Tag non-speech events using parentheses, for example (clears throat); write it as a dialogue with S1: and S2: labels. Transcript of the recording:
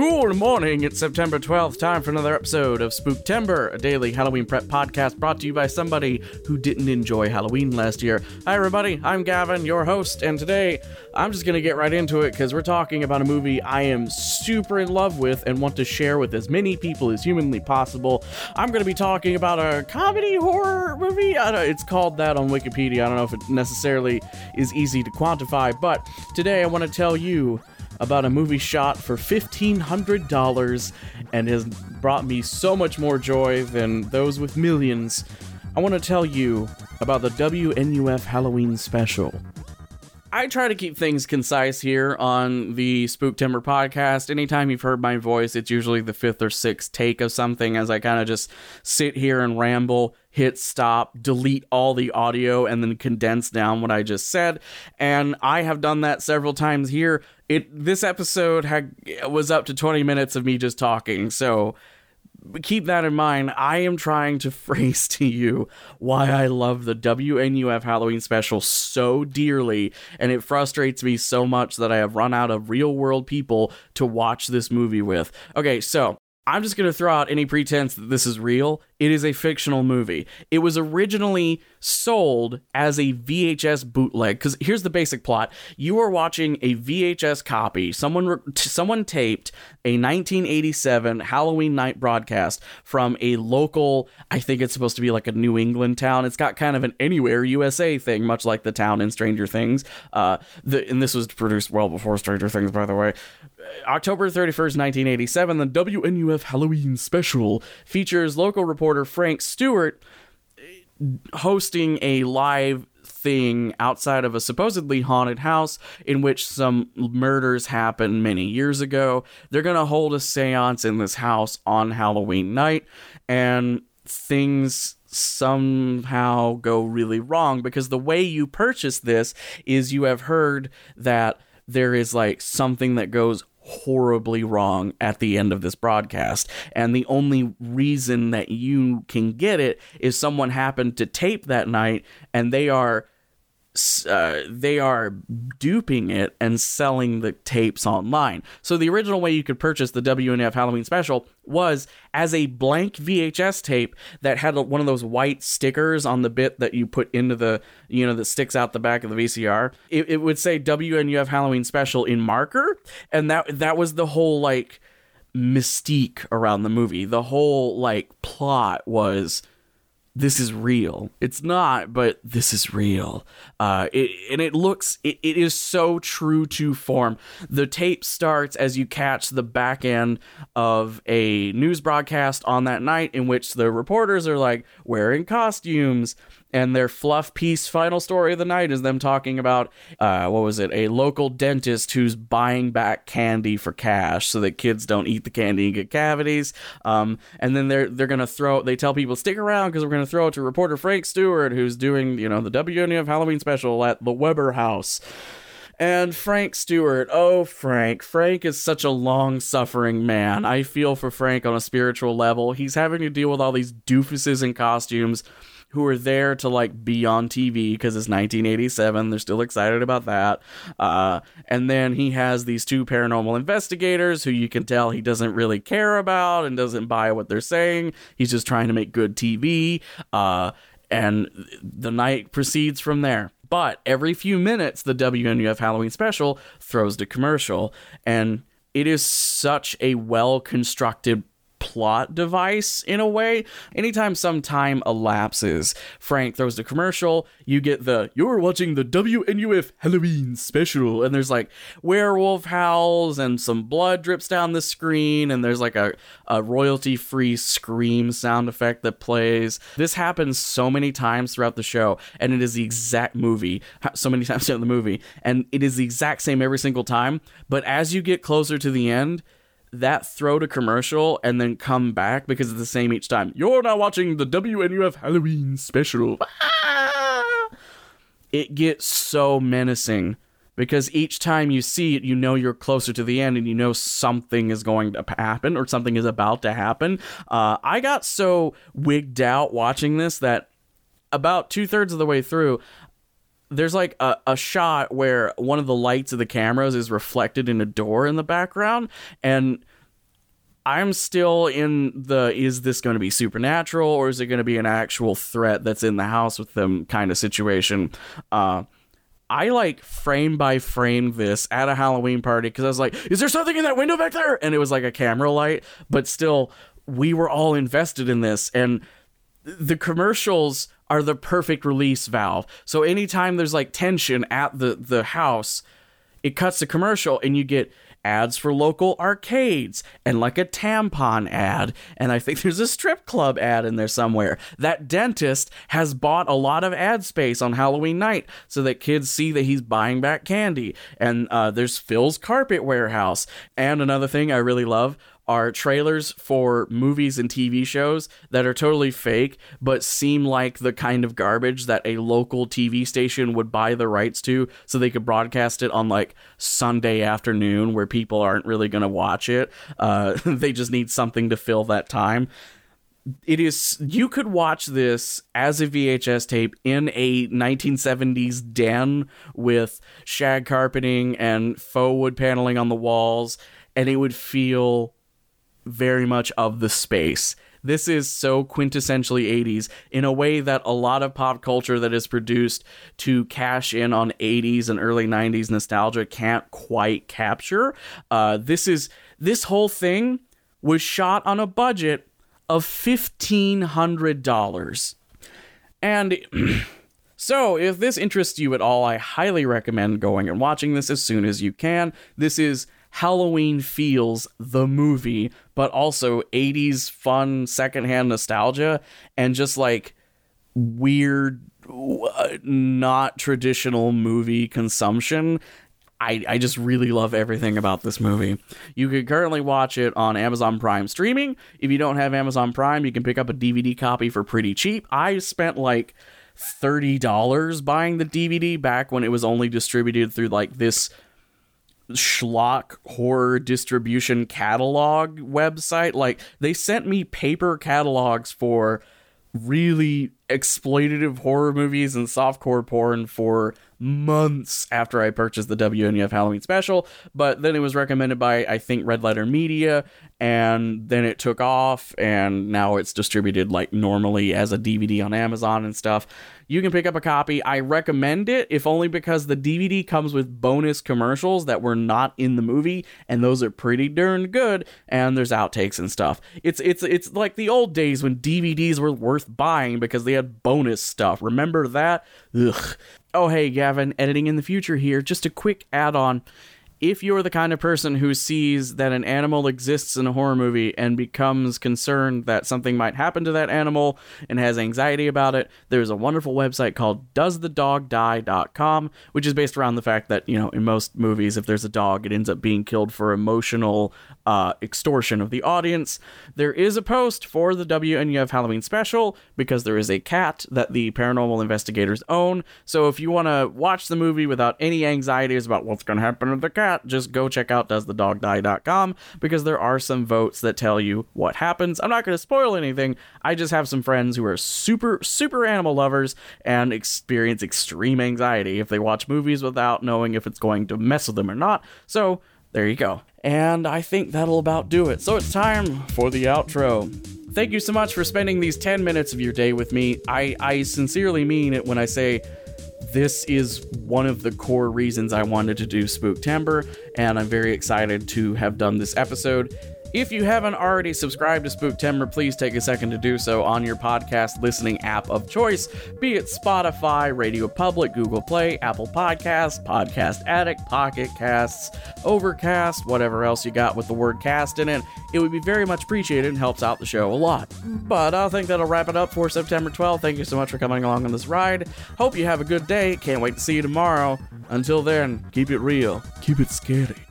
S1: Good morning. It's September 12th. Time for another episode of Spooktember, a daily Halloween prep podcast brought to you by somebody who didn't enjoy Halloween last year. Hi, everybody. I'm Gavin, your host, and today I'm just going to get right into it because we're talking about a movie I am super in love with and want to share with as many people as humanly possible. I'm going to be talking about a comedy horror movie. It's called that on Wikipedia. I don't know if it necessarily is easy to quantify, but today I want to tell you about a movie shot for $1,500 and has brought me so much more joy than those with millions. I want to tell you about the WNUF Halloween special. I try to keep things concise here on the Spooktember podcast. Anytime you've heard my voice, it's usually the fifth or sixth take of something as I kind of just sit here and ramble, hit stop, delete all the audio, and then condense down what I just said. And I have done that several times here. It this episode had was up to 20 minutes of me just talking, so keep that in mind. I am trying to (laughs) phrase to you why I love the WNUF Halloween special so dearly, and it frustrates me so much that I have run out of real world people to watch this movie with. Okay, so I'm just going to throw out any pretense that this is real. It is a fictional movie. It was originally sold as a VHS bootleg because here's the basic plot. You are watching a VHS copy. Someone re- someone taped a 1987 Halloween night broadcast from a local, I think it's supposed to be like a New England town. It's got kind of an anywhere USA thing, much like the town in Stranger Things. Uh, the, and this was produced well before Stranger Things, by the way. October 31st, 1987, the WNUF Halloween special features local reporter Frank Stewart eh, hosting a live thing outside of a supposedly haunted house in which some murders happened many years ago. They're going to hold a seance in this house on Halloween night, and things somehow go really wrong because the way you purchase this is you have heard that there is like something that goes horribly wrong at the end of this broadcast. And the only reason that you can get it is someone happened to tape that night and they are uh, they are duping it and selling the tapes online. So the original way you could purchase the WNUF Halloween special was as a blank VHS tape that had one of those white stickers on the bit that you put into the, you know, that sticks out the back of the VCR. It, it would say WNUF Halloween special in marker, and that that was the whole like mystique around the movie. The whole like plot was this is real. It's not, but this is real. Uh, it, and it looks, it, it is so true to form. The tape starts as you catch the back end of a news broadcast on that night in which the reporters are like wearing costumes and their fluff piece final story of the night is them talking about uh, what was it a local dentist who's buying back candy for cash so that kids don't eat the candy and get cavities um, and then they're they're gonna throw they tell people stick around because we're gonna throw it to reporter frank stewart who's doing you know the WNUF halloween special at the weber house and Frank Stewart, oh, Frank. Frank is such a long suffering man. I feel for Frank on a spiritual level. He's having to deal with all these doofuses in costumes who are there to like be on TV because it's 1987. They're still excited about that. Uh, and then he has these two paranormal investigators who you can tell he doesn't really care about and doesn't buy what they're saying. He's just trying to make good TV. Uh, and the night proceeds from there. But every few minutes, the WNUF Halloween special throws to commercial, and it is such a well constructed plot device in a way. Anytime some time elapses, Frank throws the commercial, you get the you're watching the WNUF Halloween special, and there's like werewolf howls and some blood drips down the screen, and there's like a, a royalty free scream sound effect that plays. This happens so many times throughout the show, and it is the exact movie, so many (laughs) times in the movie, and it is the exact same every single time. But as you get closer to the end, that throw to commercial and then come back because it's the same each time. You're now watching the WNUF Halloween special. (laughs) It gets so menacing because each time you see it, you know you're closer to the end and you know something is going to happen or something is about to happen. Uh, I got so wigged out watching this that about two thirds of the way through, there's like a, a shot where one of the lights of the cameras is reflected in a door in the background and I'm still in the is this going to be supernatural or is it going to be an actual threat that's in the house with them kind of situation? Uh, I like frame by frame this at a Halloween party because I was like, is there something in that window back there? And it was like a camera light, but still, we were all invested in this. And the commercials are the perfect release valve. So anytime there's like tension at the, the house, it cuts the commercial and you get ads for local arcades and like a tampon ad. And I think (laughs) there's a strip club ad in there somewhere. That dentist has bought a lot of ad space on Halloween night so that kids see that he's buying back candy. And uh, there's Phil's Carpet Warehouse. And another thing I really love are trailers for movies and TV shows that are totally fake but seem like the kind of garbage that a local TV station would buy the rights to so they could broadcast it on like Sunday afternoon where people aren't really going to watch it. Uh, (laughs) they just need something to fill that time it is you could watch this as a VHS tape in a 1970s den with shag carpeting and faux wood paneling on the walls and it would feel very much of the space. This is so quintessentially 80s in a way that a lot of pop culture that is produced to cash in on 80s and early 90s nostalgia can't quite capture. Uh, this is this whole thing was shot on a budget of $1,500. And (clears throat) so, if this interests you at all, I highly recommend going and watching this as soon as you can. This is Halloween feels the movie, but also 80s fun secondhand nostalgia and just like weird, uh, not traditional movie consumption. I, I just really love everything about this movie. You can currently watch it on Amazon Prime streaming. If you don't have Amazon Prime, you can pick up a DVD copy for pretty cheap. I spent like $30 buying the DVD back when it was only distributed through like this schlock horror distribution catalog website. Like they sent me paper catalogs for really exploitative horror movies and softcore porn for months after I purchased the WNUF Halloween special, but then it was recommended by I think Red Letter Media and then it took off and now it's distributed like normally as a DVD on Amazon and stuff. You can pick up a copy. I recommend it if only because the DVD comes with bonus commercials that were not in the movie and those are pretty darn good and there's outtakes and stuff. It's it's it's like the old days when DVDs were worth buying because they had bonus stuff. Remember that? Ugh. Oh, hey, Gavin, editing in the future here. Just a quick add on if you're the kind of person who sees that an animal exists in a horror movie and becomes concerned that something might happen to that animal and has anxiety about it, there's a wonderful website called doesthedogdie.com, which is based around the fact that, you know, in most movies, if there's a dog, it ends up being killed for emotional uh, extortion of the audience. There is a post for the WNUF Halloween special because there is a cat that the paranormal investigators own. So if you want to watch the movie without any anxieties about what's going to happen to the cat, that, just go check out doesthedogdie.com because there are some votes that tell you what happens. I'm not going to spoil anything. I just have some friends who are super, super animal lovers and experience extreme anxiety if they watch movies without knowing if it's going to mess with them or not. So there you go. And I think that'll about do it. So it's time for the outro. Thank you so much for spending these 10 minutes of your day with me. I, I sincerely mean it when I say this is one of the core reasons I wanted to do Spooktember, and I'm very excited to have done this episode. If you haven't already subscribed to Spooktember, please take a second to do so on your podcast listening app of choice, be it Spotify, Radio Public, Google Play, Apple Podcasts, Podcast Addict, Pocket Casts, Overcast, whatever else you got with the word cast in it. It would be very much appreciated and helps out the show a lot. Mm-hmm. But I think that'll wrap it up for September 12th. Thank you so much for coming along on this ride. Hope you have a good day. Can't wait to see you tomorrow. Until then, keep it real, keep it scary.